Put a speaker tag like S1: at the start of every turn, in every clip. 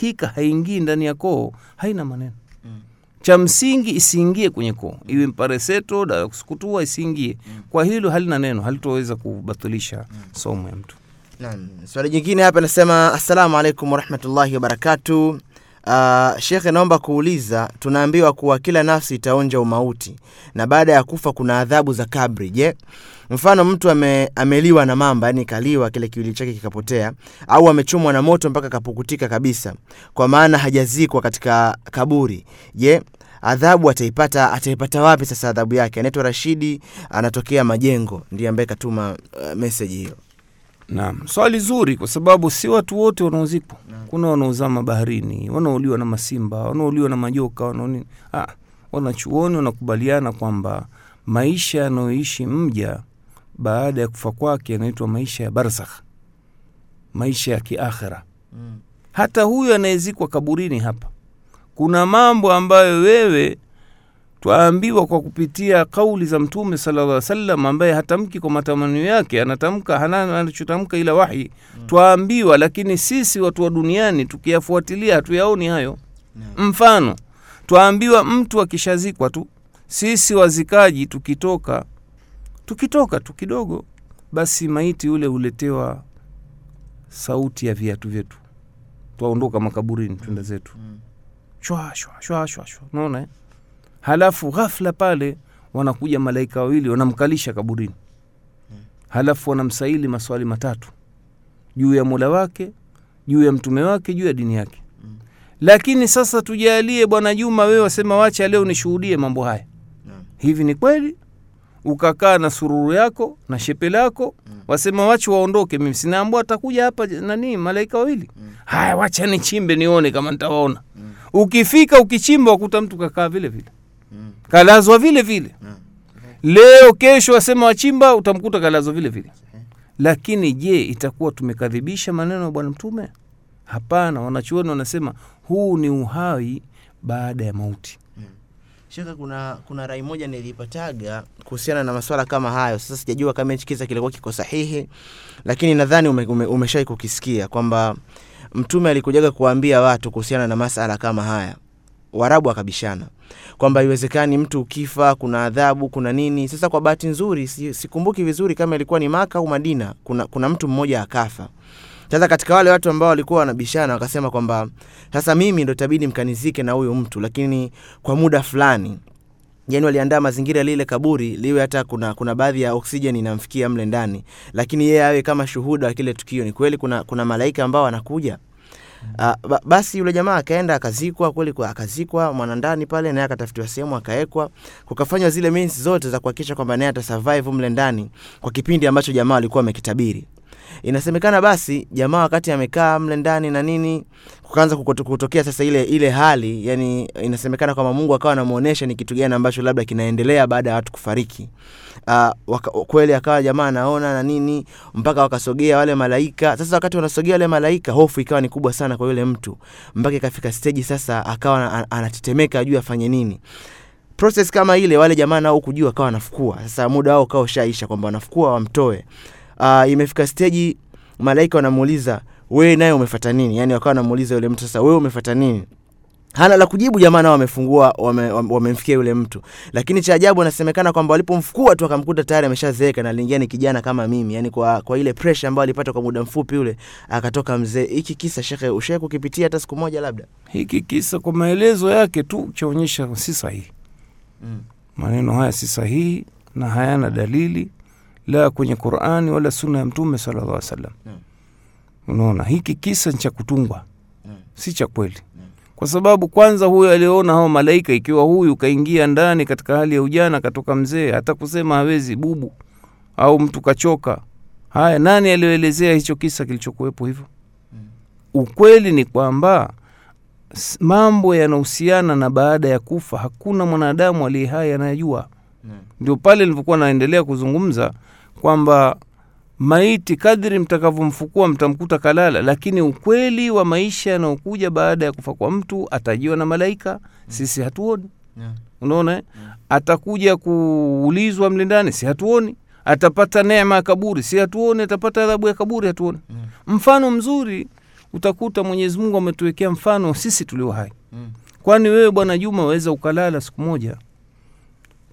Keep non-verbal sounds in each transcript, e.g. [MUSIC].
S1: hakika haingii ndani ya koo haina maneno. Cha msingi isiingie kwenye koo. Iwe mpareseto dawa ya kusukutua isiingie. Kwa hilo halina neno halitoweza kubatilisha somo ya mtu.
S2: Naam, swali jingine hapa nasema assalamu alaikum warahmatullahi wabarakatu. Uh, shekhe, naomba kuuliza, tunaambiwa kuwa kila nafsi itaonja umauti na baada ya kufa kuna adhabu za kabri. Je, mfano mtu ame, ameliwa na mamba, yani kaliwa kile kiwili chake kikapotea, au amechomwa na moto mpaka kapukutika kabisa, kwa maana hajazikwa katika kaburi. Je, adhabu ataipata ataipata wapi sasa adhabu yake? Anaitwa Rashidi, anatokea Majengo, ndiye ambaye katuma uh, message hiyo.
S1: Naam, swali zuri, kwa sababu si watu wote wanaozikwa. Kuna wanaozama baharini, wanaoliwa na masimba, wanaoliwa na majoka, wanaonini. Ah, wanachuoni wanakubaliana kwamba maisha yanayoishi mja baada ya kufa kwake yanaitwa maisha ya barzakh, maisha ya kiakhira. Hata huyu anayezikwa kaburini hapa, kuna mambo ambayo wewe twaambiwa kwa kupitia kauli za Mtume sallallahu salam ambaye hatamki kwa matamanio yake, anatamka hana anachotamka ila wahi. Twaambiwa, lakini sisi watu wa duniani tukiyafuatilia hatuyaoni hayo. Mfano, twaambiwa mtu akishazikwa tu, sisi wazikaji tukitoka tukitoka tu kidogo, basi maiti yule huletewa sauti ya viatu vyetu, twaondoka makaburini twenda zetu shwa shwa shwa shwa shwa, naona eh? Halafu ghafla pale wanakuja malaika wawili wanamkalisha kaburini. Halafu wanamsaili maswali matatu. Juu ya mola wake juu ya mtume wake juu ya dini yake. Lakini sasa tujalie bwana juma wewe wasema wacha leo nishuhudie mambo haya. Hivi ni kweli? Ukakaa na sururu yako na shepe lako wasema wache waondoke mimi sinaambua atakuja hapa nani malaika wawili? Haya wacha nichimbe nione kama nitawaona. Ukifika ukichimba wakuta mtu kakaa vile vile kalazwa vile vile. Leo kesho asema wachimba utamkuta kalazwa vile vile. Lakini je itakuwa tumekadhibisha maneno ya bwana mtume? Hapana wanachuoni wanasema huu ni uhai baada ya mauti.
S2: Shaka, kuna kuna rai moja nilipataga kuhusiana na maswala kama hayo. Sasa sijajua kama hichi kisa kilikuwa kiko sahihi, lakini nadhani ume, ume, umeshai kukisikia kwamba Mtume alikujaga kuwaambia watu kuhusiana na masala kama haya. Waarabu akabishana kwamba iwezekani mtu ukifa kuna adhabu kuna nini. Sasa kwa bahati nzuri, sikumbuki vizuri kama ilikuwa ni Maka au Madina, kuna, kuna mtu mmoja akafa. Sasa katika wale watu ambao walikuwa wanabishana wakasema kwamba sasa mimi ndo itabidi mkanizike na huyu mtu, lakini kwa muda fulani yani waliandaa mazingira lile kaburi liwe hata kuna kuna baadhi ya oksijeni inamfikia mle ndani, lakini yeye awe kama shuhuda wa kile tukio. Ni kweli kuna, kuna malaika ambao wanakuja Uh, basi yule jamaa akaenda akazikwa kweli, kwa akazikwa mwanandani pale, naye akatafutiwa sehemu akawekwa, kukafanywa zile means zote za kuhakikisha kwamba naye atasurvive mle ndani kwa kipindi ambacho jamaa alikuwa amekitabiri. Inasemekana basi jamaa wakati amekaa mle ndani na nini, kukaanza kutokea sasa ile ile hali, yani inasemekana kwamba Mungu akawa anamuonesha ni kitu gani ambacho labda kinaendelea baada ya watu kufariki. Waka, kweli akawa jamaa anaona na nini mpaka wakasogea wale malaika. Sasa wakati wanasogea wale malaika, hofu ikawa ni kubwa sana kwa yule mtu, mpaka ikafika stage sasa akawa anatetemeka ajue afanye nini proses kama ile, wale jamaa nao kujua akawa wanafukua. Sasa muda wao ukawa ushaisha kwamba wanafukua wamtoe. Uh, imefika steji malaika wanamuuliza wewe naye umefata nini? Yani wakawa wanamuuliza yule mtu sasa, wewe umefata nini? hana la kujibu. Jamaa nao wamefungua wame- wame- yule mtu, lakini cha ajabu anasemekana kwamba walipomfukua tu akamkuta tayari ameshazeeka na aliingia ni kijana kama mimi, yani kwa, kwa ile presha ambayo alipata kwa muda mfupi ule akatoka mzee. Hiki kisa shekhe, ushae kukipitia hata siku moja labda?
S1: hiki kisa kwa maelezo yake tu chaonyesha si sahihi
S2: Mm.
S1: maneno haya si sahihi na hayana dalili la kwenye qurani wala sunna ya mtume sallallahu alaihi wasallam.
S2: Mm.
S1: unaona hiki kisa ni cha kutungwa.
S2: Mm.
S1: si cha kweli. Kwa sababu kwanza huyu aliona hao malaika ikiwa huyu kaingia ndani katika hali ya ujana katoka mzee hata kusema hawezi bubu au mtu kachoka. Haya nani aliyoelezea hicho kisa kilichokuwepo hivyo? Ukweli ni kwamba mambo yanahusiana na baada ya kufa. Hakuna mwanadamu aliye hai anayejua. Ndio pale nilivyokuwa naendelea kuzungumza kwamba maiti kadri mtakavyomfukua mtamkuta kalala lakini ukweli wa maisha yanaokuja baada ya kufa kwa mtu atajiwa na malaika. Sisi hatuoni.
S2: Yeah.
S1: unaona yeah. atakuja kuulizwa mle ndani si hatuoni? Atapata neema ya kaburi si hatuoni? Atapata adhabu ya kaburi hatuoni? Mfano mzuri utakuta mwenyezi mungu ametuwekea mfano sisi tulio hai.
S2: Mm.
S1: kwani wewe bwana juma waweza ukalala siku moja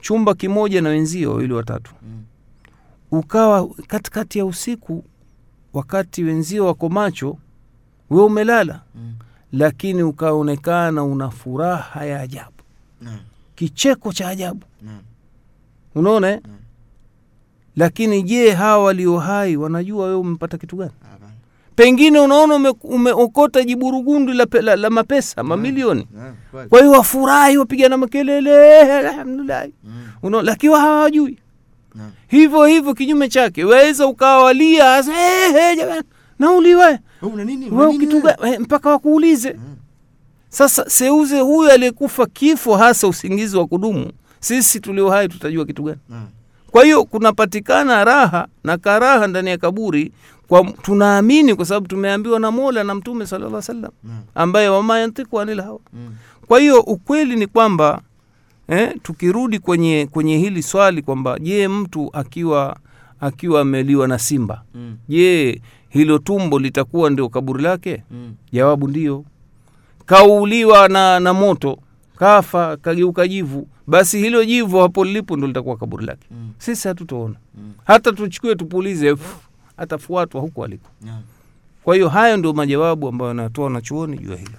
S1: chumba kimoja na wenzio wawili watatu?
S2: Mm.
S1: Ukawa katikati ya usiku wakati wenzio wako macho we umelala
S2: Mm.
S1: lakini ukaonekana una furaha ya ajabu
S2: mm.
S1: kicheko cha ajabu
S2: mm.
S1: unaona eh?
S2: Mm.
S1: lakini je hawa walio hai wanajua wewe umepata kitu gani pengine unaona ume- umeokota jiburugundu la, la, la mapesa mamilioni
S2: yeah, Kweli.
S1: kwa hiyo wafurahi wapigana makelele alhamdulillah
S2: Mm.
S1: Unaona, lakini wa hawajui Hivyo hivyo kinyume chake. Waweza ukawalia asa, "Eh, eh, jamani nauliwe eh, mpaka wakuulize.
S2: Mm.
S1: sasa seuze huyo aliyekufa kifo hasa usingizi wa kudumu. Sisi tulio hai tutajua kitu gani?
S2: Naam.
S1: kwa hiyo kunapatikana raha na karaha ndani ya kaburi kwa tunaamini kwa sababu tumeambiwa na mola na mtume sala llah salam
S2: Naam.
S1: ambaye wama yantiku anil hawa.
S2: Mm.
S1: kwa hiyo ukweli ni kwamba eh, tukirudi kwenye kwenye hili swali kwamba je mtu akiwa akiwa ameliwa na simba
S2: Mm.
S1: je hilo tumbo litakuwa ndio kaburi lake
S2: Mm.
S1: jawabu ndio kauliwa na, na moto kafa kageuka jivu basi hilo jivu hapo lilipo ndo litakuwa kaburi lake
S2: Mm.
S1: sisi hatutoona
S2: Mm.
S1: hata tuchukue tupulize atafuatwa huko aliko
S2: yeah.
S1: kwa hiyo hayo ndio majawabu ambayo anatoa wanachuoni juu ya hilo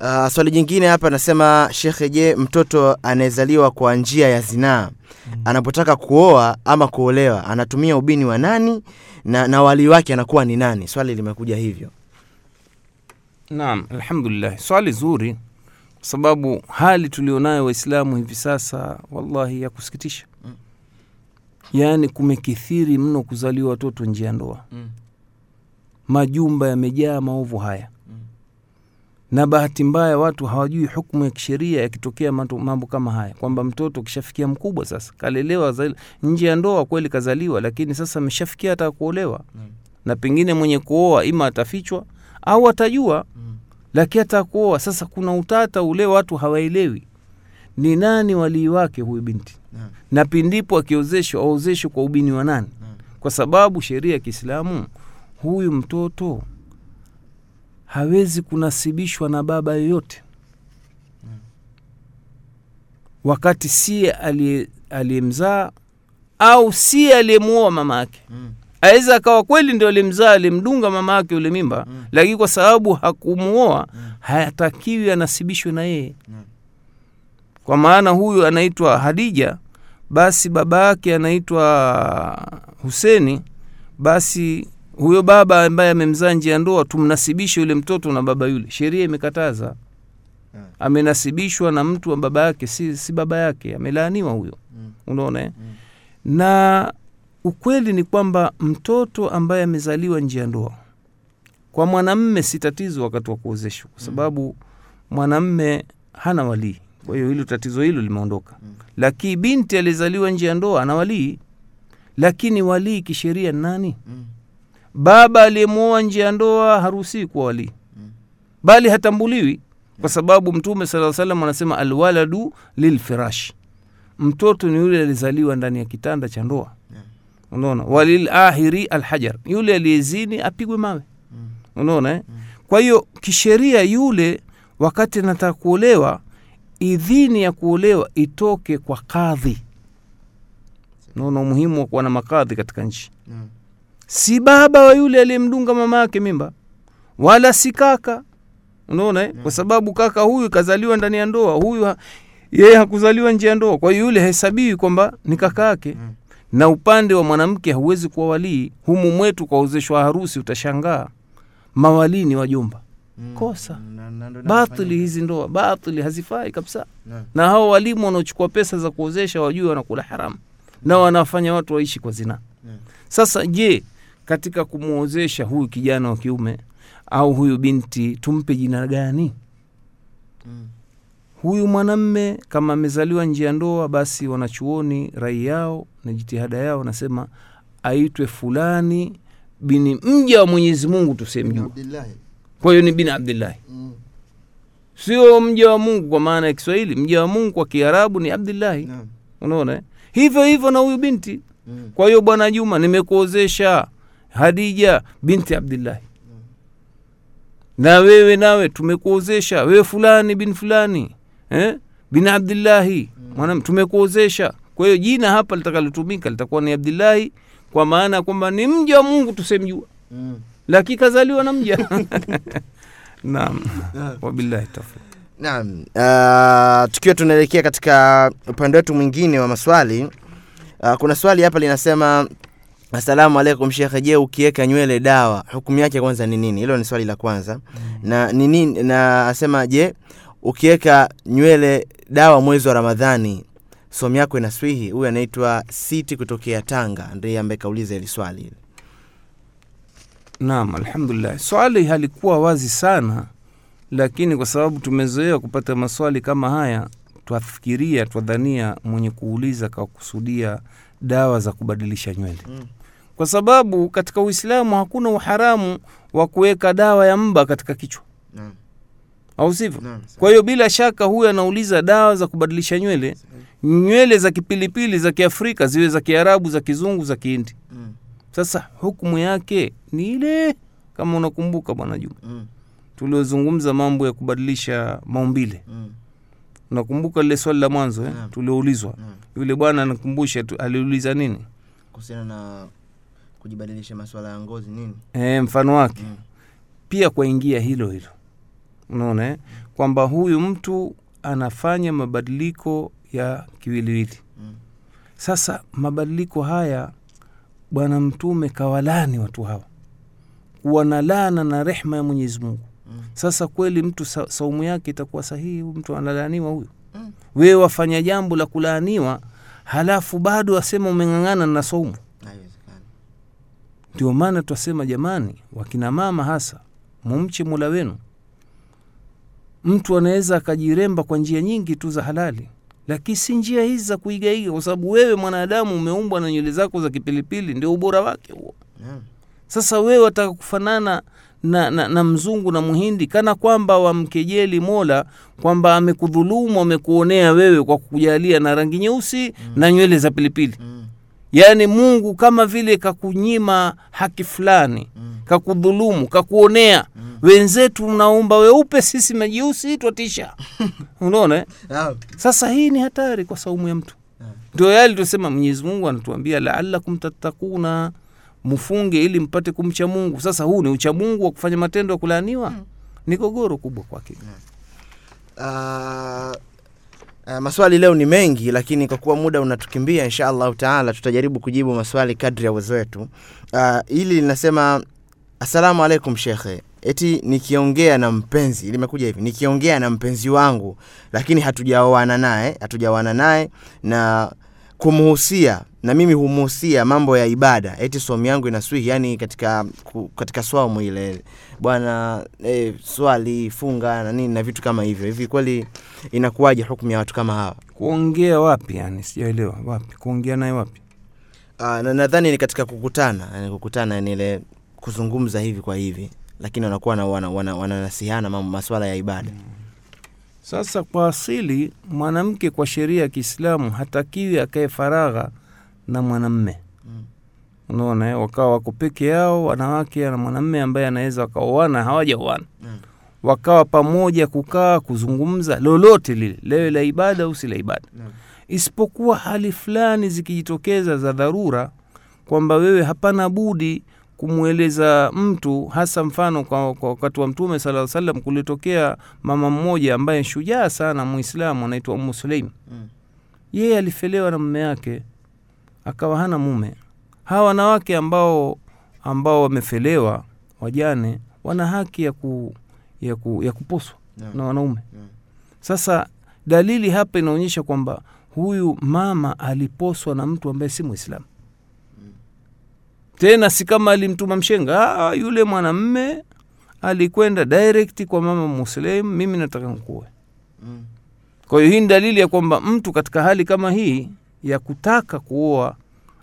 S2: Uh, swali jingine hapa anasema shekhe, je, mtoto anayezaliwa kwa njia ya zinaa anapotaka kuoa ama kuolewa anatumia ubini wa nani na, na wali wake anakuwa ni nani? Swali limekuja hivyo.
S1: naam alhamdulillah swali zuri kwa sababu hali tulionayo waislamu hivi sasa wallahi ya kusikitisha
S2: Mm.
S1: yaani kumekithiri mno kuzaliwa watoto njia ya ndoa
S2: Mm.
S1: majumba yamejaa maovu haya
S2: Mm.
S1: Na bahati mbaya watu hawajui hukumu ya kisheria yakitokea mambo kama haya kwamba mtoto kishafikia mkubwa sasa kalelewa nje ya ndoa kweli kazaliwa lakini sasa ameshafikia hata kuolewa
S2: Mm.
S1: na pengine mwenye kuoa ima atafichwa au atajua
S2: Mm.
S1: lakini hata kuoa sasa kuna utata ule watu hawaelewi ni nani walii wake huyu binti
S2: Naam.
S1: na pindipo akiozeshwa aozeshwe kwa ubini wa nani
S2: Naam.
S1: kwa sababu sheria ya kiislamu huyu mtoto hawezi kunasibishwa na baba yoyote wakati siye aliyemzaa au siye aliyemuoa mama yake
S2: Mm.
S1: aweza akawa kweli ndio alimzaa alimdunga mama yake yule mimba
S2: Mm.
S1: lakini kwa sababu hakumuoa
S2: Mm.
S1: hayatakiwi anasibishwe na yeye kwa maana huyu anaitwa hadija basi baba yake anaitwa huseni basi huyo baba ambaye amemzaa nje ya ndoa tumnasibishe yule mtoto na baba yule sheria imekataza
S2: Mm.
S1: amenasibishwa na mtu wa baba yake si, si baba yake amelaaniwa huyo
S2: Mm.
S1: unaona eh?
S2: Mm.
S1: na ukweli ni kwamba mtoto ambaye amezaliwa nje ya ndoa kwa mwanamme si tatizo wakati wa kuozeshwa kwa sababu mwanamme hana walii kwa hiyo hilo tatizo hilo limeondoka
S2: Mm.
S1: lakini binti aliyezaliwa nje ya ndoa ana walii lakini walii kisheria ni nani
S2: Mm.
S1: Baba aliyemwoa nje ya ndoa haruhusii kuwa walii
S2: Mm.
S1: bali hatambuliwi kwa sababu mtume saa salam anasema alwaladu lilfirash mtoto ni yule alizaliwa ndani ya kitanda cha ndoa
S2: Yeah.
S1: unaona walilahiri alhajar yule aliyezini apigwe mawe
S2: Mm.
S1: unaona eh? kwa hiyo kisheria yule wakati anataka kuolewa idhini ya kuolewa itoke kwa kadhi naona umuhimu wa kuwa na makadhi katika nchi
S2: Naam.
S1: Si baba wa yule aliyemdunga mama yake mimba wala si kaka. Unaona eh? kwa sababu kaka huyu kazaliwa ndani ya ndoa huyu yeye hakuzaliwa nje ya ndoa. Kwa hiyo yule hesabiwi kwamba ni kaka yake.
S2: Mm.
S1: na upande wa mwanamke hauwezi kuwa walii. Humu mwetu kwaozeshwa harusi utashangaa. Mawalii ni wajomba.
S2: Mm.
S1: kosa.
S2: Na- na- ndo
S1: batili hizi ndoa. Batili hazifai kabisa.
S2: Naam.
S1: na hao walimu wanaochukua pesa za kuozesha wajue wanakula haramu. Na wanafanya watu waishi kwa zinaa. Sasa je katika kumwozesha huyu kijana wa kiume au huyu binti tumpe jina gani
S2: Mm.
S1: huyu mwanamme kama amezaliwa nje ya ndoa basi wanachuoni rai yao na jitihada yao wanasema aitwe fulani bini mja wa mwenyezi mungu tusemjua kwa hiyo ni bin abdillahi
S2: Mm.
S1: sio mja wa mungu kwa maana ya kiswahili mja wa mungu kwa kiarabu ni abdillahi
S2: no.
S1: unaona eh? hivyo hivyo na huyu binti
S2: Mm.
S1: kwa hiyo bwana juma nimekuozesha hadija binti abdillahi. Na wewe nawe tumekuozesha wewe fulani bin fulani eh? bin abdillahi. Mwana tumekuozesha. Kwa hiyo jina hapa litakalotumika litakuwa ni abdillahi kwa maana ya kwamba ni mja wa mungu tusemjua.
S2: Mm.
S1: lakini kazaliwa na mja. [LAUGHS] [LAUGHS] Naam. Wabillahi tawfiq.
S2: Naam, uh, tukiwa tunaelekea katika upande wetu mwingine wa maswali uh, kuna swali hapa linasema asalamu alaikum shekhe, je, ukiweka nywele dawa hukumu yake kwanza ni nini? Hilo ni swali la kwanza na ni nini, na asema je, ukiweka nywele dawa mwezi wa Ramadhani somu yako inaswihi? Huyu anaitwa Siti kutokea Tanga, ndiye ambaye kauliza hili swali hili.
S1: Naam, alhamdulillah. Swali halikuwa wazi sana, lakini kwa sababu tumezoea kupata maswali kama haya, twafikiria twadhania mwenye kuuliza kakusudia dawa za kubadilisha nywele
S2: Mm.
S1: Kwa sababu katika Uislamu hakuna uharamu wa kuweka dawa ya mba katika kichwa,
S2: Naam,
S1: au sivyo? Kwa hiyo bila shaka huyu anauliza dawa za kubadilisha nywele, nywele za kipilipili za Kiafrika ziwe za Kiarabu, za Kizungu, za Kihindi.
S2: mm,
S1: Sasa hukumu yake ni ile, kama unakumbuka Bwana Juma,
S2: mm,
S1: tuliozungumza mambo ya kubadilisha maumbile.
S2: mm,
S1: Unakumbuka lile swali la mwanzo eh? Tulioulizwa. Yule bwana anakumbusha aliuliza nini?
S2: Kuhusiana na kujibadilisha maswala ya ngozi nini?
S1: e, mfano wake
S2: Mm.
S1: pia kwaingia hilo hilo, unaona eh? kwamba huyu mtu anafanya mabadiliko ya kiwiliwili.
S2: Mm.
S1: Sasa mabadiliko haya Bwana Mtume kawalani watu hawa kuwa na laana na rehma ya Mwenyezi Mungu.
S2: Mm.
S1: Sasa kweli mtu sa, saumu yake itakuwa sahihi? Mtu analaaniwa huyu?
S2: Mm.
S1: Wewe wafanya jambo la kulaaniwa, halafu bado wasema umeng'ang'ana na saumu.
S2: Haiwezekani.
S1: Ndio maana twasema jamani, wakina mama hasa mumche mola wenu. Mtu anaweza akajiremba kwa njia nyingi tu za halali, lakini si njia hizi za kuigaiga, kwa sababu wewe mwanadamu umeumbwa na nywele zako za kipilipili, ndio ubora wake huo. Sasa wewe wataka kufanana na, na, na mzungu na mhindi, kana kwamba wamkejeli Mola kwamba amekudhulumu, amekuonea wewe kwa kukujalia na rangi nyeusi na nywele za pilipili.
S2: Mm.
S1: Yaani Mungu kama vile kakunyima haki fulani,
S2: Mm.
S1: kakudhulumu, kakuonea. Wenzetu mnaumba weupe, sisi majeusi twatisha. [LAUGHS] Unaona eh? Sasa hii ni hatari kwa saumu ya mtu.
S2: Naam.
S1: Ndio yale tusema, Mwenyezi Mungu anatuambia laalakum tattakuna, mfunge ili mpate kumcha Mungu. Sasa huu ni ucha Mungu wa kufanya matendo ya kulaaniwa? Ni gogoro kubwa kwake.
S2: Ah, ah, maswali leo ni mengi lakini kwa kuwa muda unatukimbia insha allahu taala tutajaribu kujibu maswali kadri ya uwezo wetu. Ah, hili linasema assalamu alaikum shekhe. Eti nikiongea na mpenzi limekuja hivi nikiongea na mpenzi wangu lakini hatujaoana naye hatujaoana naye na kumhusia na mimi humhusia mambo ya ibada. Eti somu yangu inaswihi yani katika ku- katika swamu ile. Bwana e, swali funga na nini na vitu kama hivyo. Hivi kweli inakuwaje hukumu ya watu kama hawa?
S1: Kuongea wapi? Yani sijaelewa wapi, kuongea naye wapi?
S2: Aa, na nadhani ni katika kukutana yani kukutana yani ile kuzungumza hivi kwa hivi. Lakini wanakuwa na wana, wana, mambo maswala ya ibada.
S1: Sasa kwa asili mwanamke kwa sheria ya Kiislamu hatakiwi akae faragha na mwanamme.
S2: Mm.
S1: Unaona, eh, wakawa wako peke yao wanawake na mwanamme ambaye anaweza wakaoana hawajaoana,
S2: Mm.
S1: wakawa pamoja kukaa kuzungumza lolote lile, lewe la ibada au si la ibada,
S2: mm.
S1: isipokuwa hali fulani zikijitokeza za dharura, kwamba wewe hapana budi kumweleza mtu, hasa mfano kwa wakati wa Mtume sala salam, kulitokea mama mmoja ambaye shujaa sana Muislamu anaitwa Umu Suleim.
S2: Mm.
S1: Yeye alifelewa na mume wake akawa hana mume. Hawa wanawake ambao ambao wamefelewa wajane wana haki ya, ku, ya, ku, ya kuposwa
S2: yeah.
S1: na wanaume.
S2: yeah.
S1: Sasa dalili hapa inaonyesha kwamba huyu mama aliposwa na mtu ambaye si Mwislamu tena si kama alimtuma mshenga. Aa, yule mwanamme alikwenda direct kwa mama Muslim, mimi nataka nkuwe.
S2: Mm.
S1: Kwa hiyo hii ni dalili ya kwamba mtu katika hali kama hii ya kutaka kuoa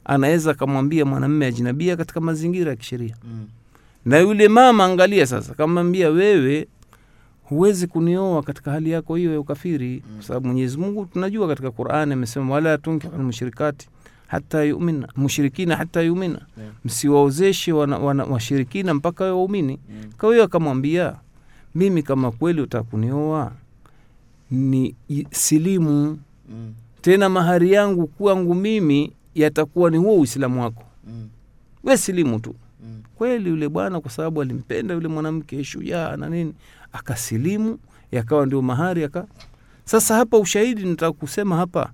S1: anaweza akamwambia mwanamme ajinabia katika mazingira ya kisheria.
S2: Mm.
S1: Na yule mama, angalia sasa, kamwambia wewe huwezi kunioa katika hali yako hiyo ya ukafiri, kwa sababu Mwenyezi Mungu tunajua katika Qur'ani amesema wala tunkihu lmushrikati hata yumina mushrikina hata yumina,
S2: Yeah.
S1: msiwaozeshe washirikina mpaka waumini.
S2: Mm.
S1: kawiyo akamwambia mimi kama kweli utakunioa ni silimu
S2: Mm.
S1: tena mahari yangu kwangu mimi yatakuwa ni huo uislamu wako
S2: Mm.
S1: we silimu tu
S2: Mm.
S1: kweli yule bwana kwa sababu alimpenda yule mwanamke shujaa na nini akasilimu yakawa ndio mahari aka sasa hapa ushahidi nataka kusema hapa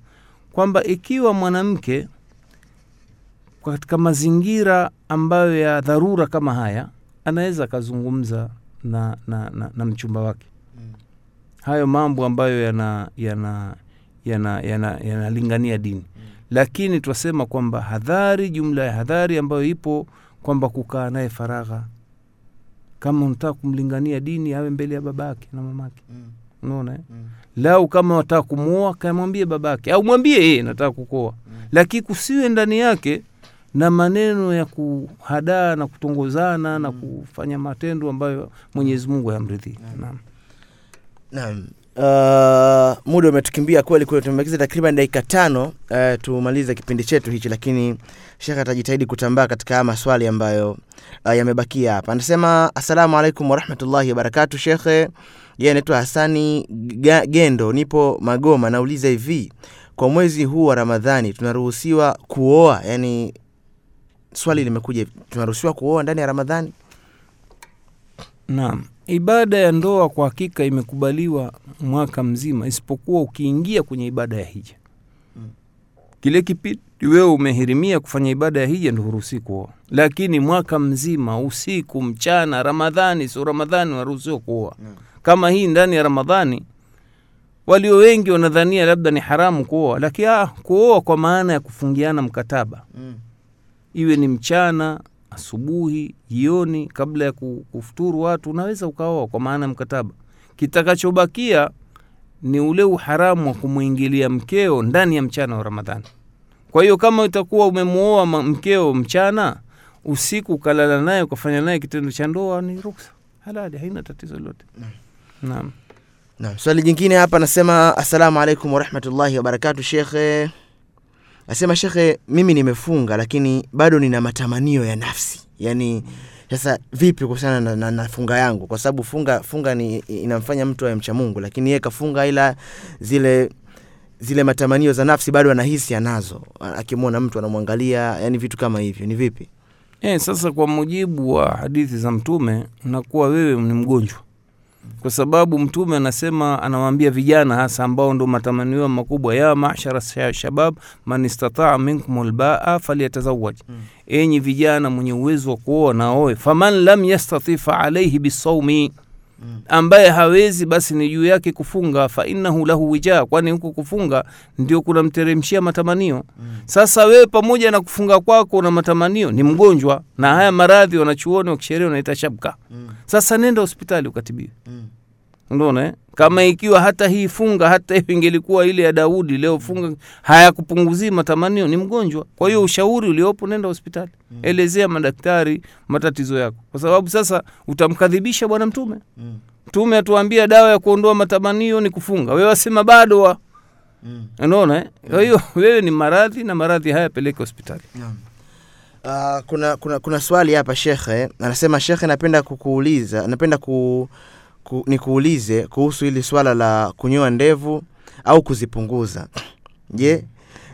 S1: kwamba ikiwa mwanamke katika mazingira ambayo ya dharura kama haya anaweza akazungumza na, na, na, na mchumba wake
S2: Mm.
S1: hayo mambo ambayo yana yana yana yana yanalingania dini lakini twasema kwamba hadhari jumla ya hadhari ambayo ipo kwamba kukaa naye faragha kama unataka kumlingania dini awe mbele ya babake na mamake
S2: Mm.
S1: unaona eh?
S2: Mm.
S1: lau kama wataka kumwoa kamwambie babake au mwambie yeye nataka kukoa
S2: Mm.
S1: lakini kusiwe ndani yake na maneno ya kuhadaa na kutongozana na
S2: Mm.
S1: kufanya matendo ambayo mwenyezi mungu hayamridhii naam
S2: Naam. Uh, muda umetukimbia kweli kweli, tumebakiza takriban dakika tano uh, tumalize kipindi chetu hichi, lakini shekhe atajitahidi kutambaa katika maswali ambayo uh, yamebakia hapa. Anasema assalamu alaikum warahmatullahi wabarakatu. Shekhe, yeye anaitwa Hasani Gendo, nipo Magoma. Nauliza hivi, kwa mwezi huu wa Ramadhani tunaruhusiwa kuoa? Yani swali limekuja tunaruhusiwa kuoa ndani ya Ramadhani?
S1: Naam, ibada ya ndoa kwa hakika imekubaliwa mwaka mzima, isipokuwa ukiingia kwenye ibada ya hija
S2: Mm.
S1: kile kipindi wewe umehirimia kufanya ibada ya hija ndo huruhusi kuoa, lakini mwaka mzima, usiku, mchana, Ramadhani sio Ramadhani, unaruhusiwa kuoa.
S2: Mm.
S1: Kama hii ndani ya Ramadhani, walio wengi wanadhania labda ni haramu kuoa, lakini ah, kuoa kwa maana ya kufungiana mkataba
S2: Mm.
S1: iwe ni mchana asubuhi jioni kabla ya kufuturu watu unaweza ukaoa kwa maana ya mkataba. Kitakachobakia ni ule uharamu wa kumwingilia mkeo ndani ya mchana wa ramadhani. Kwa hiyo kama utakuwa umemwoa mkeo mchana usiku ukalala naye ukafanya naye kitendo cha ndoa ni ruksa. Halali haina tatizo lolote. Naam.
S2: Naam, swali jingine hapa nasema assalamu alaikum warahmatullahi wabarakatu shekhe. Nasema shekhe, mimi nimefunga lakini bado nina matamanio ya nafsi. Yaani sasa vipi kuhusiana na, na, na funga yangu? Kwa sababu funga funga ni inamfanya mtu awe mcha Mungu, lakini yeye kafunga ila zile zile matamanio za nafsi bado anahisi anazo. Akimwona mtu anamwangalia, yani vitu kama hivyo. Ni vipi?
S1: E, sasa kwa mujibu wa hadithi za Mtume unakuwa wewe ni mgonjwa, kwa sababu Mtume anasema, anawaambia vijana hasa ambao ndo matamanio makubwa, ya mashara shabab man istataa minkum albaa falyatazawaj,
S2: Mm.
S1: enyi vijana mwenye uwezo wa kuoa na oe. Faman lam yastati fa alaihi bisaumi. Ambaye hawezi basi ni juu yake kufunga, fa innahu lahu wijaa, kwani huku kufunga ndio kunamteremshia matamanio.
S2: Mm.
S1: Sasa wewe pamoja na kufunga kwako na matamanio ni mgonjwa, na haya maradhi wanachuoni wa kisheria wanaita shabka.
S2: Mm.
S1: Sasa nenda hospitali ukatibiwe,
S2: Mm.
S1: Unaona eh? Kama ikiwa hata hii funga hata hiyo ingelikuwa ile ya Daudi leo funga hayakupunguzii matamanio, ni mgonjwa. Kwa hiyo ushauri uliopo, nenda hospitali,
S2: Mm.
S1: elezea madaktari matatizo yako, kwa sababu sasa utamkadhibisha Bwana Mtume.
S2: Mm.
S1: Mtume atuambia dawa ya kuondoa matamanio ni kufunga, wewe wasema bado wa
S2: Mm.
S1: unaona eh? Kwa hiyo [LAUGHS] wewe ni maradhi na maradhi haya peleke hospitali.
S2: Uh, kuna, kuna, kuna swali hapa shekhe anasema shekhe napenda kukuuliza napenda ku, ku, nikuulize kuhusu hili swala la kunyoa ndevu au kuzipunguza. Je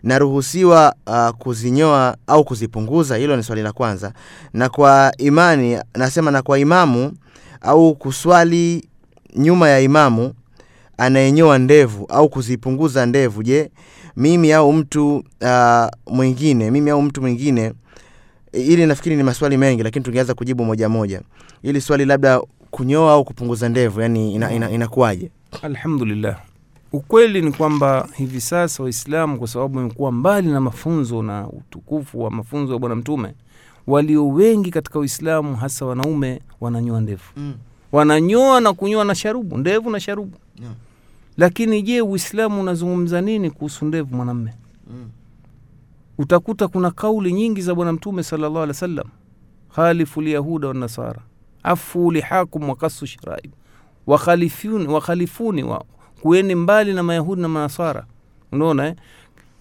S2: naruhusiwa uh, kuzinyoa au kuzipunguza? Hilo ni swali la kwanza. Na kwa imani nasema na kwa imamu au kuswali nyuma ya imamu anayenyoa ndevu au kuzipunguza ndevu je mimi au mtu uh, mwingine mimi au mtu mwingine ili nafikiri ni maswali mengi lakini tungeanza kujibu moja moja. Ili swali labda kunyoa au kupunguza ndevu yani ina, ina,
S1: Alhamdulillah, ukweli ni kwamba hivi sasa Waislamu kwa sababu wamekuwa mbali na mafunzo na utukufu wa mafunzo ya Bwana Mtume, walio wengi katika Uislamu hasa wanaume wananyoa ndevu,
S2: mm.
S1: wananyoa na kunyoa na sharubu, ndevu na sharubu.
S2: Yeah.
S1: Lakini je, Uislamu unazungumza nini kuhusu ndevu mwanamme?
S2: Mm.
S1: Utakuta kuna kauli nyingi za Bwana Mtume sallallahu alaihi wasallam, khalifu lyahuda wanasara afu lihakum wakasu shiraib wakhalifuni, wakhalifuni wa kueni mbali na mayahudi na manasara unaona eh?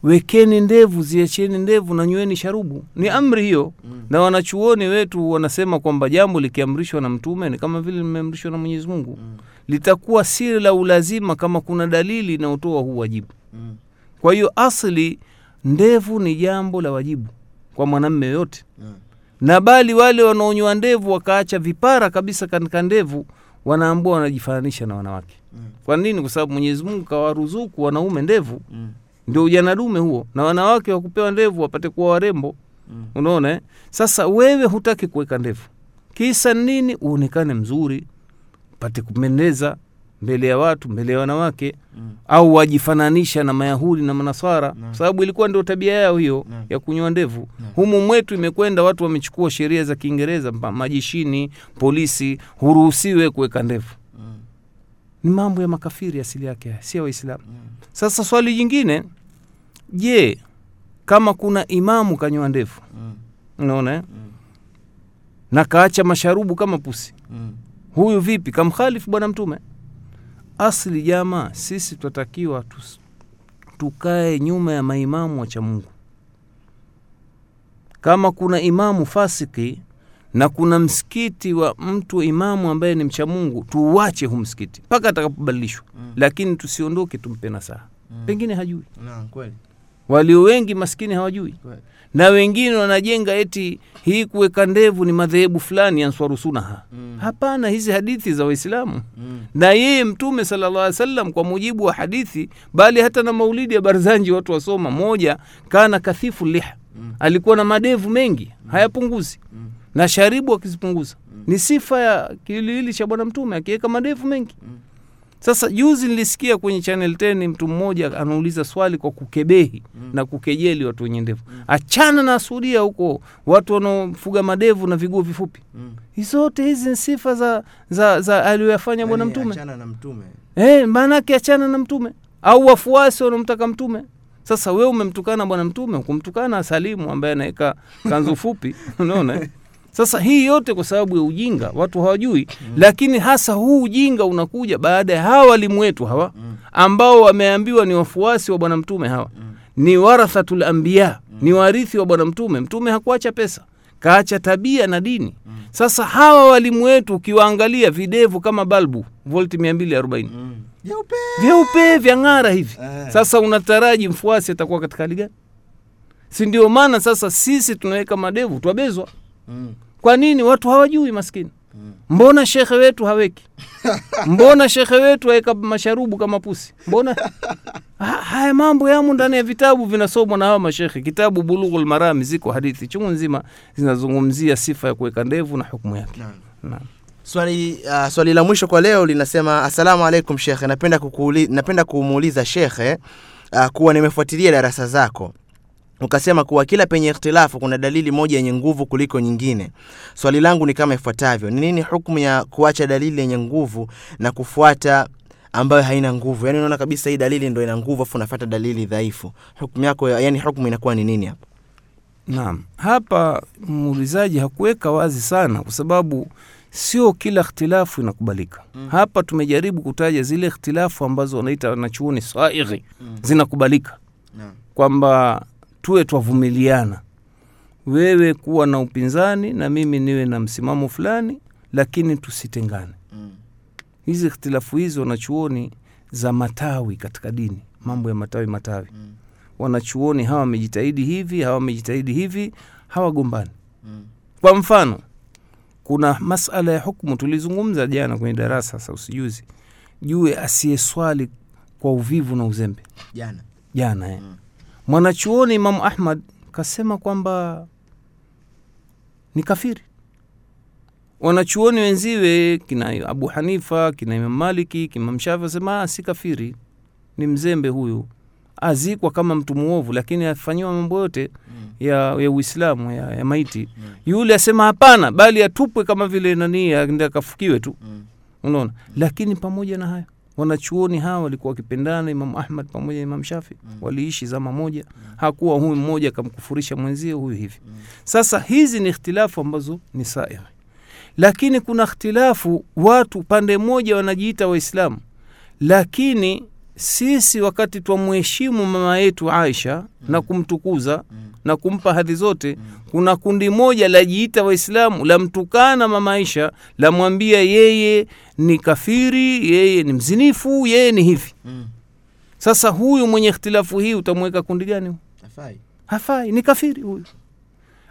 S1: wekeni ndevu ziacheni ndevu na nyweni sharubu ni amri hiyo
S2: Mm.
S1: na wanachuoni wetu wanasema kwamba jambo likiamrishwa na mtume ni kama vile limeamrishwa na mwenyezi mungu
S2: Mm.
S1: litakuwa si la ulazima kama kuna dalili inayotoa huu wajibu
S2: Mm.
S1: kwa hiyo asli ndevu ni jambo la wajibu kwa mwanamme yoyote
S2: Mm.
S1: Bali wale wanaonywa ndevu wakaacha vipara kabisa katika ndevu wanaambua wanajifananisha na wanawake
S2: Mm.
S1: kwa nini kwa sababu mwenyezi mungu kawaruzuku wanaume ndevu
S2: Mm.
S1: ndio ujanadume huo na wanawake wakupewa ndevu wapate kuwa warembo
S2: Mm.
S1: unaona eh? sasa wewe hutaki kuweka ndevu kisa nini uonekane mzuri pate kupendeza mbele ya watu mbele ya wanawake
S2: Mm.
S1: au wajifananisha na mayahudi na manaswara
S2: Naam.
S1: sababu ilikuwa ndio tabia yao hiyo
S2: Naam.
S1: ya kunywa ndevu
S2: Naam.
S1: humu mwetu imekwenda watu wamechukua sheria za kiingereza majishini polisi huruhusiwe kuweka ndevu
S2: Mm.
S1: ni mambo ya makafiri asili yake si ya waislamu
S2: Mm.
S1: sasa swali jingine je kama kuna imamu kanywa ndevu
S2: Mm.
S1: unaona eh?
S2: Mm.
S1: na kaacha masharubu kama pusi
S2: Mm.
S1: huyu vipi kamkhalifu bwana mtume asli jama sisi tunatakiwa tukae nyuma ya maimamu wacha mungu. Kama kuna imamu fasiki na kuna msikiti wa mtu imamu ambaye ni mcha mungu tuuache hu msikiti mpaka atakapobadilishwa.
S2: Mm.
S1: lakini tusiondoke tumpe nasaha.
S2: Mm.
S1: pengine hajui.
S2: Na, kweli
S1: walio wengi maskini hawajui
S2: right.
S1: na wengine wanajenga eti hii kuweka ndevu ni madhehebu fulani yanswarusunaha
S2: Mm.
S1: hapana hizi hadithi za waislamu
S2: Mm.
S1: na yeye mtume salllah ali sallam kwa mujibu wa hadithi bali hata na maulidi ya barzanji watu wasoma moja kana kathifu liha
S2: Mm.
S1: alikuwa na madevu mengi hayapunguzi
S2: Mm.
S1: na sharibu akizipunguza
S2: Mm.
S1: ni sifa ya kilili cha bwana mtume akiweka madevu mengi
S2: Mm.
S1: Sasa juzi nilisikia kwenye channel 10 mtu mmoja anauliza swali kwa kukebehi
S2: Mm.
S1: na kukejeli watu wenye ndevu. Achana na suria huko watu wanaofuga madevu na viguo vifupi.
S2: Mm.
S1: zote hizi ni sifa za, za, za aliyoyafanya bwana
S2: Yaani
S1: mtume.
S2: achana na mtume.
S1: Eh, maanake achana na mtume. Au wafuasi wanaomtaka mtume. Sasa we umemtukana bwana mtume ukumtukana salimu ambaye anaweka kanzu fupi. [LAUGHS] Unaona? Sasa hii yote kwa sababu ya ujinga watu hawajui mm. lakini hasa huu ujinga unakuja baada ya hawa walimu wetu hawa
S2: Mm.
S1: ambao wameambiwa ni wafuasi wa bwana mtume hawa
S2: Mm.
S1: ni warathatul anbiya ni warithi wa bwana mtume mtume hakuacha pesa kaacha tabia na dini sasa hawa walimu wetu ukiwaangalia videvu kama balbu volti 240
S2: Mm.
S1: Vyeupe vyang'ara hivi
S2: Eh.
S1: sasa unataraji mfuasi atakuwa katika hali gani si ndio maana sasa sisi tunaweka madevu twabezwa
S2: Mm.
S1: kwa nini watu hawajui maskini
S2: Mm.
S1: mbona shekhe wetu haweki [LAUGHS] mbona shekhe wetu aweka masharubu kama pusi mbona [LAUGHS] ha, haya mambo yamo ndani ya vitabu vinasomwa na hawa mashekhe kitabu bulughul marami ziko hadithi chungu nzima zinazungumzia sifa ya kuweka ndevu na hukumu yake
S2: Naam.
S1: Naam.
S2: swali uh, swali la mwisho kwa leo linasema asalamu alaikum shekhe napenda, napenda kumuuliza shekhe uh, kuwa nimefuatilia darasa zako ukasema kuwa kila penye ikhtilafu kuna dalili moja yenye nguvu kuliko nyingine. Swali langu ni kama ifuatavyo. Ni nini hukumu ya kuacha dalili yenye nguvu na kufuata ambayo haina nguvu? Yani unaona kabisa hii dalili ndo ina nguvu afu unafuata dalili dhaifu. Hukumu yako yani hukumu inakuwa ni nini hapa?
S1: Naam, hapa muulizaji hakuweka wazi sana, kwa sababu sio kila ikhtilafu inakubalika.
S2: Mm.
S1: Hapa tumejaribu kutaja zile ikhtilafu ambazo wanaita wanachuoni saighi. Zinakubalika, kwamba tuwe twavumiliana, wewe kuwa na upinzani na mimi niwe na msimamo fulani, lakini tusitengane. Hizi ikhtilafu hizi wanachuoni za matawi katika dini, mambo ya matawi matawi wanachuoni hawa wamejitahidi hivi, hawa wamejitahidi hivi, hawagombani. Kwa mfano, kuna masala ya hukmu tulizungumza jana kwenye darasa, sausijuzi usijuzi, juu ya asiyeswali kwa uvivu na uzembe
S2: jana
S1: jana eh.
S2: Mm.
S1: Mwanachuoni Imamu Ahmad kasema kwamba ni kafiri. Wanachuoni wenziwe kina Abu Hanifa, kina Imam Maliki, kina Imam Shafi wasema "Ah, si kafiri, ni mzembe huyu, azikwa kama mtu muovu, lakini afanyiwa mambo yote ya, ya Uislamu ya, ya maiti. Yule asema hapana, bali atupwe kama vile nani, akafukiwe tu. Unaona? Lakini pamoja na hayo wanachuoni hawa walikuwa wakipendana imamu ahmad pamoja na imam shafi. Waliishi zama moja. Hakuwa huyu mmoja akamkufurisha mwenzie huyu hivi. Sasa hizi ni ikhtilafu ambazo ni sairi lakini kuna ikhtilafu watu pande moja wanajiita waislamu. Lakini sisi wakati twamheshimu mama yetu Aisha na kumtukuza na kumpa hadhi zote, kuna kundi moja lajiita Waislamu lamtukana mama Aisha, lamwambia yeye ni kafiri, yeye ni mzinifu, yeye ni hivi.
S2: Mm.
S1: Sasa huyu mwenye ikhtilafu hii utamweka kundi gani?
S2: Hafai.
S1: hafai, ni kafiri huyu.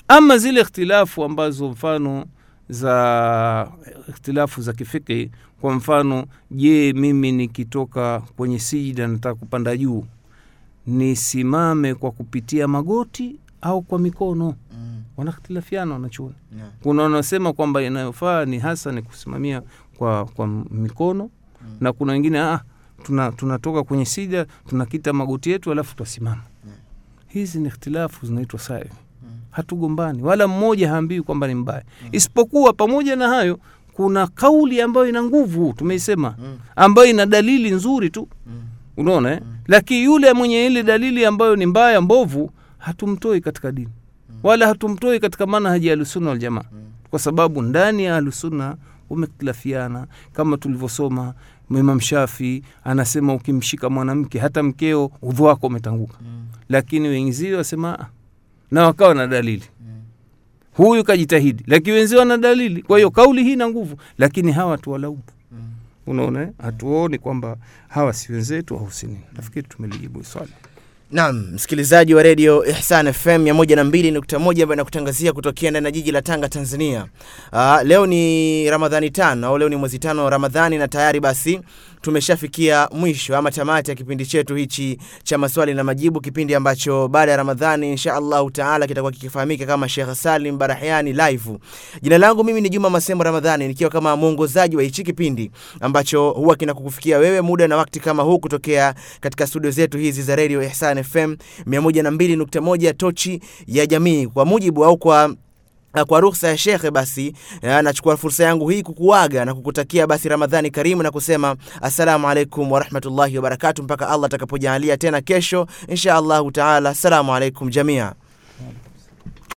S1: Ama zile ikhtilafu ambazo mfano za ikhtilafu za kifiki, kwa mfano, je, mimi nikitoka kwenye sijida nataka kupanda juu, nisimame kwa kupitia magoti au kwa mikono?
S2: Mm.
S1: Wanakhtilafiana wanachuoni.
S2: Yeah.
S1: Kuna wanasema kwamba inayofaa ni hasa ni kusimamia kwa, kwa mikono na kuna wengine ah, tuna, tunatoka kwenye sija tunakita magoti yetu alafu twasimama. Hizi ni ikhtilafu zinaitwa saif. Hatugombani wala mmoja haambiwi kwamba ni mbaya, isipokuwa pamoja na hayo kuna kauli ambayo ina nguvu, tumeisema, ambayo ina dalili nzuri tu, unaona eh? Lakini yule mwenye ile dalili ambayo ni mbaya mbovu, hatumtoi katika dini. Wala hatumtoi katika manhaji ya ahlusunna waljamaa, kwa sababu ndani ya ahlusunna wamektilafiana kama tulivyosoma. Imam Shafi anasema ukimshika mwanamke hata mkeo udhu wako umetanguka, lakini wenzio wasema "Ah," na wakawa na dalili huyu kajitahidi, lakini wenziwa na dalili. Kwa hiyo kauli hii na nguvu, lakini hawa tuwalaumu. Unaona, eh? hatuoni kwamba hawa si wenzetu au si nini. Nafikiri tumelijibu swali.
S2: Naam, msikilizaji wa redio Ihsan FM 102.1 ambayo inakutangazia kutokea ndani ya jiji la Tanga, Tanzania. Aa, leo ni Ramadhani tano au leo ni mwezi tano wa Ramadhani, na tayari basi tumeshafikia mwisho ama tamati ya kipindi chetu hichi cha maswali na majibu, kipindi ambacho baada ya Ramadhani insha Allahu taala kitakuwa kikifahamika kama Sheikh Salim Barahiani live. Jina langu mimi ni Juma Masembo Ramadhani, nikiwa kama mwongozaji wa hichi kipindi ambacho huwa kinakukufikia wewe muda na wakati kama huu kutokea katika studio zetu hizi za Radio Ihsan FM 102.1 tochi ya jamii, kwa mujibu au kwa kwa ruhusa ya shekhe basi eh, nachukua fursa yangu hii kukuaga na kukutakia basi Ramadhani karimu na kusema assalamu alaikum warahmatullahi wabarakatu mpaka Allah atakapojalia tena kesho insha Allahu taala. Assalamu alaikum jamia.